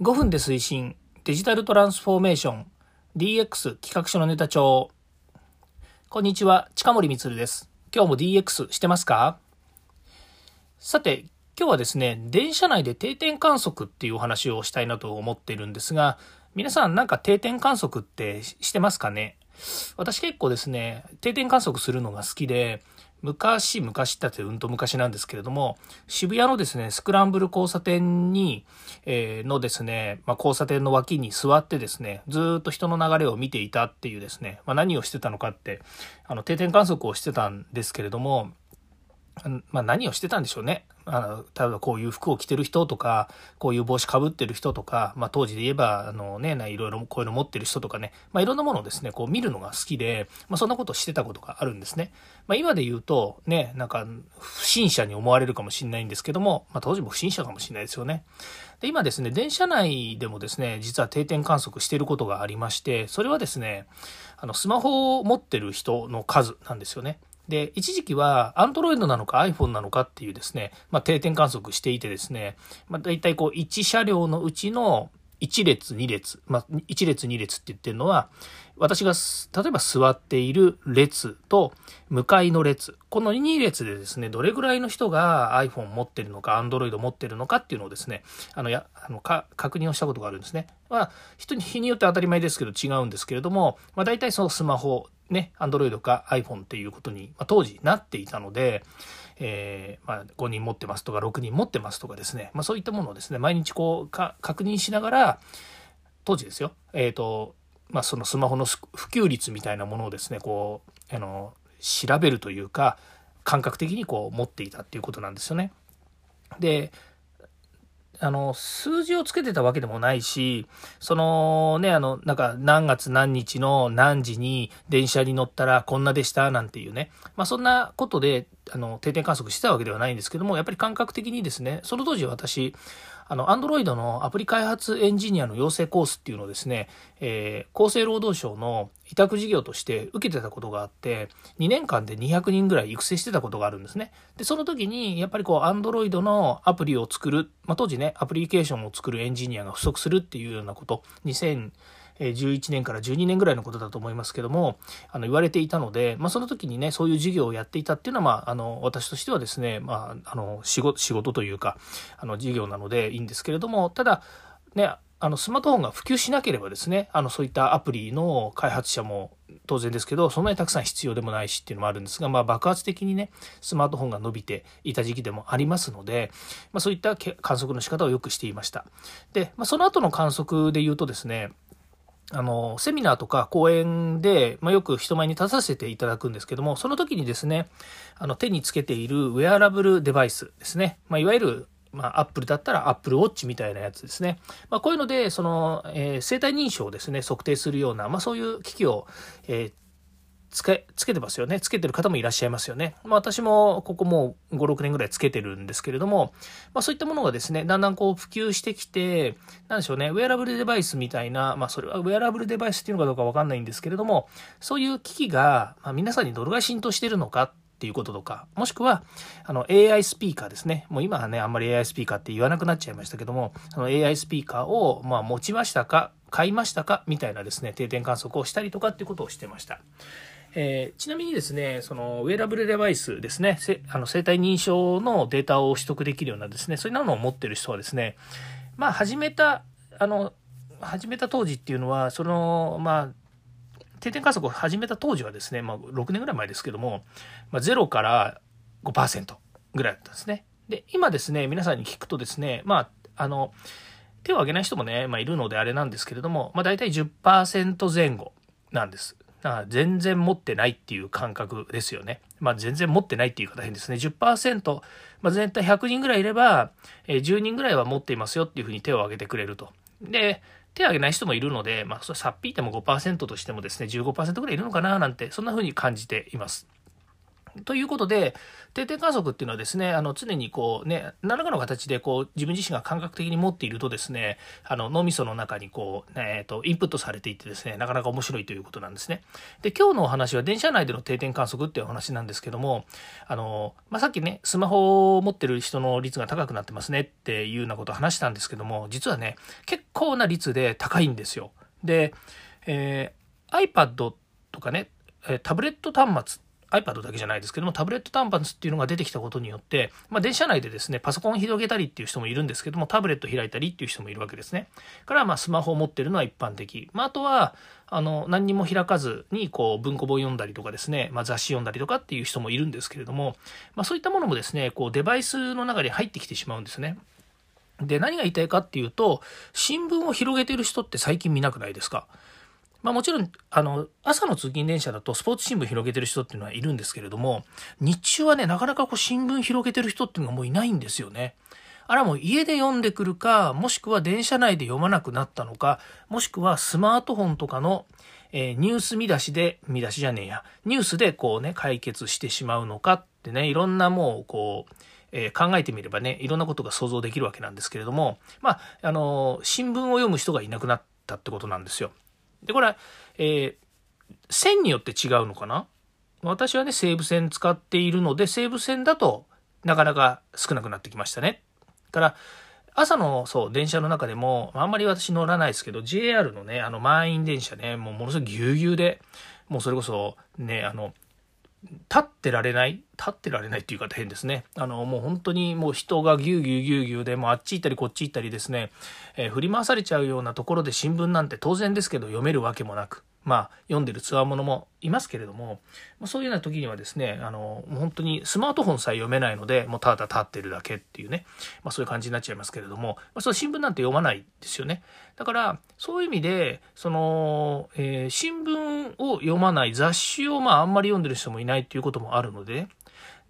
5分で推進デジタルトランスフォーメーション DX 企画書のネタ帳。こんにちは近森光です。今日も DX してますか？さて今日はですね電車内で定点観測っていうお話をしたいなと思っているんですが皆さんなんか定点観測ってしてますかね？私結構ですね定点観測するのが好きで昔、昔だってうんと昔なんですけれども、渋谷のですね、スクランブル交差点に、えー、のですね、まあ、交差点の脇に座ってですね、ずっと人の流れを見ていたっていうですね、まあ、何をしてたのかって、あの、定点観測をしてたんですけれども、まあ、何をしてたんでしょうね。あの、例えばこういう服を着てる人とか、こういう帽子かぶってる人とか、まあ当時で言えば、あのね、いろいろこういうの持ってる人とかね、まあいろんなものをですね、こう見るのが好きで、まあそんなことをしてたことがあるんですね。まあ今で言うと、ね、なんか不審者に思われるかもしれないんですけども、まあ当時も不審者かもしれないですよね。で、今ですね、電車内でもですね、実は定点観測してることがありまして、それはですね、あの、スマホを持ってる人の数なんですよね。で、一時期はアンドロイドなのか iPhone なのかっていうですね、まあ、定点観測していてですね、まあ、大体こう1車両のうちの1列2列、まあ、1列2列って言ってるのは、私が例えば座っている列と向かいの列、この2列でですね、どれぐらいの人が iPhone 持ってるのか、Android 持ってるのかっていうのをですね、あの、や、あの、か、確認をしたことがあるんですね。まあ、人に、日によって当たり前ですけど違うんですけれども、まあ大体そのスマホ、ね、Android か iPhone っていうことに、まあ、当時なっていたので、えー、まあ、5人持ってますとか6人持ってますとかですね、まあ、そういったものをですね毎日こうか確認しながら当時ですよ、えーとまあ、そのスマホの普及率みたいなものをですねこうあの調べるというか感覚的にこう持っていたっていうことなんですよね。であの、数字をつけてたわけでもないし、そのね、あの、なんか何月何日の何時に電車に乗ったらこんなでしたなんていうね、まあそんなことで、あの、定点観測してたわけではないんですけども、やっぱり感覚的にですね、その当時私、あの、アンドロイドのアプリ開発エンジニアの養成コースっていうのをですね、えー、厚生労働省の委託事業として受けてたことがあって、2年間で200人ぐらい育成してたことがあるんですね。で、その時に、やっぱりこう、アンドロイドのアプリを作る、まあ、当時ね、アプリケーションを作るエンジニアが不足するっていうようなこと、2000、11年から12年ぐらいのことだと思いますけども、あの、言われていたので、まあ、その時にね、そういう事業をやっていたっていうのは、まあ、あの、私としてはですね、まあ、あの、仕事、というか、あの、事業なのでいいんですけれども、ただ、ね、あの、スマートフォンが普及しなければですね、あの、そういったアプリの開発者も当然ですけど、そんなにたくさん必要でもないしっていうのもあるんですが、まあ、爆発的にね、スマートフォンが伸びていた時期でもありますので、まあ、そういった観測の仕方をよくしていました。で、まあ、その後の観測で言うとですね、あの、セミナーとか講演で、まあ、よく人前に立たせていただくんですけども、その時にですね、あの、手につけているウェアラブルデバイスですね。まあ、いわゆる、まあ、アップルだったら Apple Watch みたいなやつですね。まあ、こういうので、その、えー、生体認証をですね、測定するような、まあ、そういう機器を、えー、つけ、つけてますよね。つけてる方もいらっしゃいますよね。まあ私もここもう5、6年ぐらいつけてるんですけれども、まあそういったものがですね、だんだんこう普及してきて、なんでしょうね、ウェアラブルデバイスみたいな、まあそれはウェアラブルデバイスっていうのかどうかわかんないんですけれども、そういう機器が、まあ、皆さんにどれぐらい浸透してるのかっていうこととか、もしくは、あの AI スピーカーですね。もう今はね、あんまり AI スピーカーって言わなくなっちゃいましたけども、その AI スピーカーを、まあ持ちましたか、買いましたかみたいなですね、定点観測をしたりとかっていうことをしてました。えー、ちなみにですね、そのウェアラブルデバイスですね、あの生体認証のデータを取得できるようなですね、そういうのを持ってる人はですね、まあ始めた、あの、始めた当時っていうのは、その、まあ、定点観測を始めた当時はですね、まあ6年ぐらい前ですけども、まあ、0から5%ぐらいだったんですね。で、今ですね、皆さんに聞くとですね、まあ、あの、手を挙げない人もね、まあ、いるのであれなんですけれども、まあ、大体10%前後なんです。だから全然持ってないっていう感覚ですよね。まあ全然持ってないっていう方変ですね。10%、まあ全体100人ぐらいいれば、え10人ぐらいは持っていますよっていうふうに手を挙げてくれると。で、手を挙げない人もいるので、まあそれさっぴいても5%としてもですね、15%ぐらいいるのかななんて、そんなふうに感じています。ということで、定点観測っていうのはですね、あの常にこうね、何らかの形でこう自分自身が感覚的に持っているとですね、あの脳みその中にこう、ね、えっと、インプットされていてですね、なかなか面白いということなんですね。で、今日のお話は電車内での定点観測っていうお話なんですけども、あの、まあ、さっきね、スマホを持ってる人の率が高くなってますねっていうようなことを話したんですけども、実はね、結構な率で高いんですよ。で、えー、iPad とかね、タブレット端末 iPad だけじゃないですけども、タブレット端末っていうのが出てきたことによって、まあ、電車内でですね、パソコン広げたりっていう人もいるんですけども、タブレット開いたりっていう人もいるわけですね。から、まあ、スマホを持ってるのは一般的。まあ、あとは、あの、何にも開かずに、こう、文庫本読んだりとかですね、まあ、雑誌読んだりとかっていう人もいるんですけれども、まあ、そういったものもですね、こう、デバイスの中に入ってきてしまうんですね。で、何が言いたいかっていうと、新聞を広げてる人って最近見なくないですか？まあもちろん、あの、朝の通勤電車だとスポーツ新聞広げてる人っていうのはいるんですけれども、日中はね、なかなかこう新聞広げてる人っていうのがもういないんですよね。あれはもう家で読んでくるか、もしくは電車内で読まなくなったのか、もしくはスマートフォンとかの、えー、ニュース見出しで、見出しじゃねえや、ニュースでこうね、解決してしまうのかってね、いろんなもうこう、えー、考えてみればね、いろんなことが想像できるわけなんですけれども、まあ、あのー、新聞を読む人がいなくなったってことなんですよ。で、これは、えー、線によって違うのかな？私はね、西武線使っているので、西武線だとなかなか少なくなってきましたね。から、朝の、そう、電車の中でも、あんまり私乗らないですけど、JR のね、あの満員電車ね、もうものすごいぎゅうぎゅうで、もうそれこそ、ね、あの、立ってられない立ってられないっていう方変ですね。あの、もう本当にもう人がぎゅうぎゅうぎゅうぎゅうで、もうあっち行ったりこっち行ったりですね、えー、振り回されちゃうようなところで新聞なんて当然ですけど読めるわけもなく、まあ、読んでるつわものもいますけれども、まあ、そういうような時にはですね、あの、本当にスマートフォンさえ読めないので、もうただ立ってるだけっていうね、まあそういう感じになっちゃいますけれども、まあ、その新聞なんて読まないですよね。だから、そういう意味で、その、えー、新聞を読まない雑誌をまああんまり読んでる人もいないっていうこともあるので、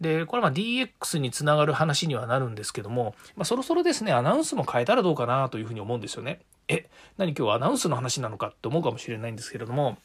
で、これはま DX につながる話にはなるんですけども、まあ、そろそろですね、アナウンスも変えたらどうかなというふうに思うんですよね。え、何今日はアナウンスの話なのかって思うかもしれないんですけれども、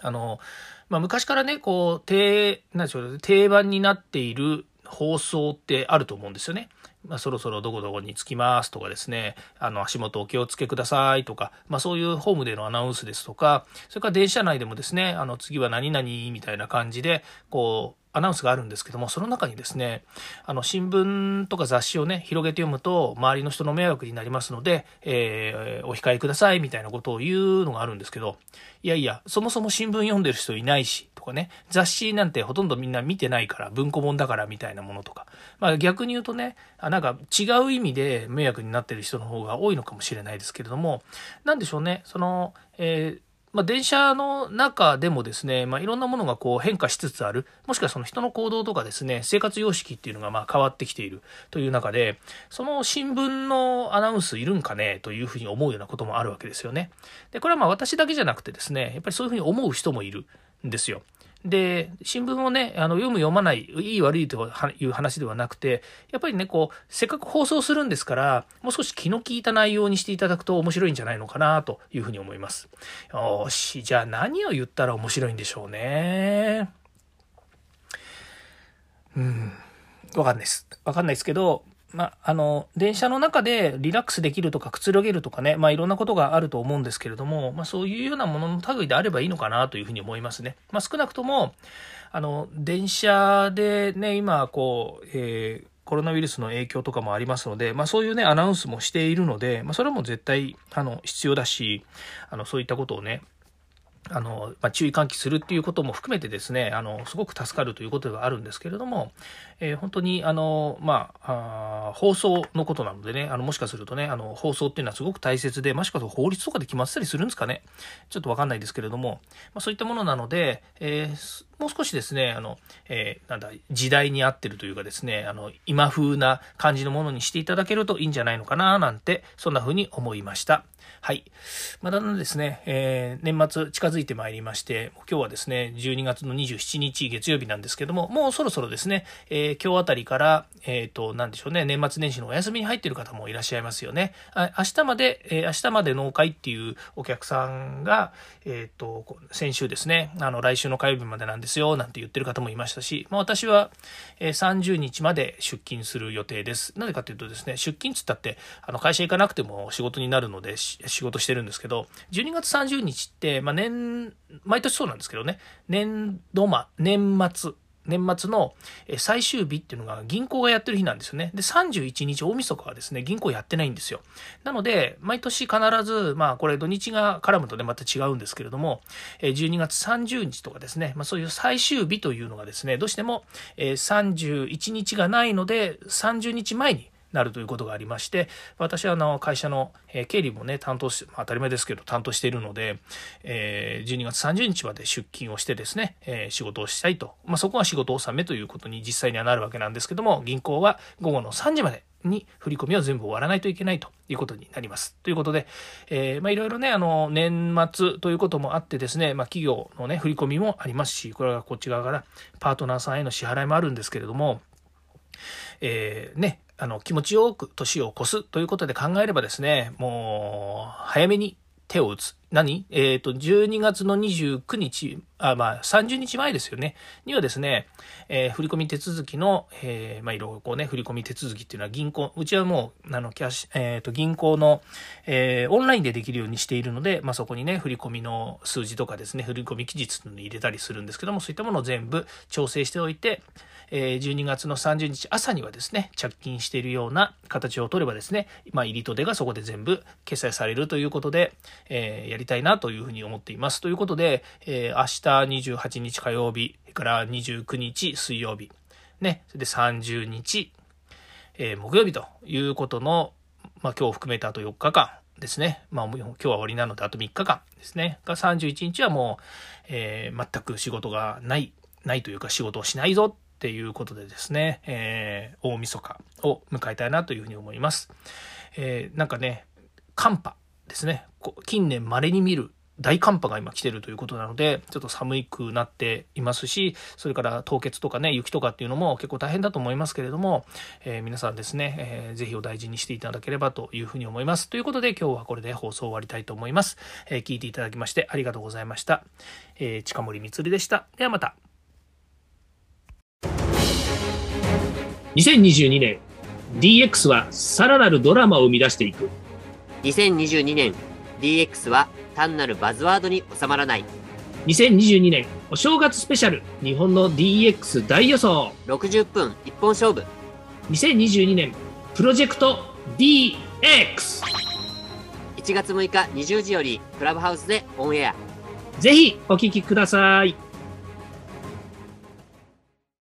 あの、まあ、昔からね、こう、定、なんでしょう、定番になっている放送ってあると思うんですよね。まあ、そろそろどこどこに着きますとかですね、あの、足元お気をつけくださいとか、まあ、そういうホームでのアナウンスですとか、それから電車内でもですね、あの、次は何々みたいな感じで、こう、アナウンスがあるんですけども、その中にですね、あの、新聞とか雑誌をね、広げて読むと、周りの人の迷惑になりますので、えー、お控えください、みたいなことを言うのがあるんですけど、いやいや、そもそも新聞読んでる人いないし、とかね、雑誌なんてほとんどみんな見てないから、文庫本だからみたいなものとか、まあ逆に言うとね、あなんか違う意味で迷惑になってる人の方が多いのかもしれないですけれども、なんでしょうね、その、えーまあ、電車の中でもですね、まあ、いろんなものがこう変化しつつある、もしくはその人の行動とかですね、生活様式っていうのがまあ変わってきているという中で、その新聞のアナウンスいるんかね？というふうに思うようなこともあるわけですよね。で、これはまあ私だけじゃなくてですね、やっぱりそういうふうに思う人もいるんですよ。で、新聞をね、あの、読む読まない、いい悪いという話ではなくて、やっぱりね、こう、せっかく放送するんですから、もう少し気の利いた内容にしていただくと面白いんじゃないのかな、というふうに思います。よし、じゃあ何を言ったら面白いんでしょうね。うん、わかんないです。わかんないですけど、まあ、あの、電車の中でリラックスできるとかくつろげるとかね、まあ、いろんなことがあると思うんですけれども、まあ、そういうようなものの類であればいいのかなというふうに思いますね。まあ、少なくとも、あの、電車でね、今、こう、えー、コロナウイルスの影響とかもありますので、まあ、そういうね、アナウンスもしているので、まあ、それも絶対、あの、必要だし、あの、そういったことをね、あの、まあ、注意喚起するっていうことも含めてですね、あの、すごく助かるということではあるんですけれども、えー、本当に、あの、まあ、あ放送のことなのでね、あの、もしかするとね、あの、放送っていうのはすごく大切で、もしかすると法律とかで決まってたりするんですかね。ちょっとわかんないですけれども、まあ、そういったものなので、えー、もう少しですね、あの、えー、なんだ、時代に合ってるというかですね、あの、今風な感じのものにしていただけるといいんじゃないのかな、なんて、そんな風に思いました。はい。まだんですね、えー、年末近づいてまいりまして、今日はですね、12月の27日月曜日なんですけども、もうそろそろですね、えー、今日あたりから、えっ、ー、と、なんでしょうね、年末年始のお休みに入ってる方もいらっしゃいますよね。あ明日まで、えー、明日まで納会っていうお客さんが、えっ、と、先週ですね、あの、来週の火曜日までなんですよ、なんて言ってる方もいましたし、まあ、私は、え30日まで出勤する予定です。なぜかというとですね、出勤つったって、あの、会社行かなくても仕事になるので、仕事してるんですけど、12月30日って、まあ、年、毎年そうなんですけどね、年度末、年末、年末の最終日っていうのが銀行がやってる日なんですよね。で、31日大晦日はですね、銀行やってないんですよ。なので、毎年必ず、まあこれ土日が絡むとね、また違うんですけれども、12月30日とかですね、まあそういう最終日というのがですね、どうしても31日がないので、30日前になるということがありまして、私はあの会社の、経理もね、担当し、当たり前ですけど担当しているので、え12月30日まで出勤をしてですね、え仕事をしたいと。まあ、そこは仕事納めということに実際にはなるわけなんですけども、銀行は午後の3時までに振り込みを全部終わらないといけないということになります。ということで、えー、まあいろいろね、あの、年末ということもあってですね、まあ企業のね、振り込みもありますし、これはこっち側からパートナーさんへの支払いもあるんですけれども、えー、ね、あの、気持ちよく年を越すということで考えればですね、もう、早めに手を打つ。何？えっ、ー、と、12月の29日、あ、まあ、30日前ですよね。にはですね、えー、振込手続きの、えー、まあ、いろいろこうね、振込手続きっていうのは銀行、うちはもう、あの、キャッシュ、えっ、ー、と、銀行の、えー、オンラインでできるようにしているので、まあ、そこにね、振込の数字とかですね、振込期日に入れたりするんですけども、そういったものを全部調整しておいて、え12月の30日朝にはですね、着金しているような形を取ればですね、まあ、入りと出がそこで全部決済されるということで、えー、やりたいなというふうに思っています。ということで、えー、明日28日火曜日、から29日水曜日、ね、それで30日、えー、木曜日ということの、まあ、今日含めたあと4日間ですね。まあ、今日は終わりなので、あと3日間ですね。が31日はもう、えー、全く仕事がない、ないというか仕事をしないぞっていうことでですね、えー、大晦日を迎えたいなというふうに思います。えー、なんかね、寒波ですね。近年稀に見る大寒波が今来てるということなので、ちょっと寒くなっていますし、それから凍結とかね、雪とかっていうのも結構大変だと思いますけれども、えー、皆さんですね、えー、ぜひお大事にしていただければというふうに思います。ということで今日はこれで放送終わりたいと思います。えー、聞いていただきましてありがとうございました。えー、近森光でした。ではまた。2022年 DX はさらなるドラマを生み出していく2022年 DX は単なるバズワードに収まらない。2022年お正月スペシャル日本の DX 大予想。60分一本勝負。2022年プロジェクト DX1 月6日20時よりクラブハウスでオンエア。ぜひお聴きください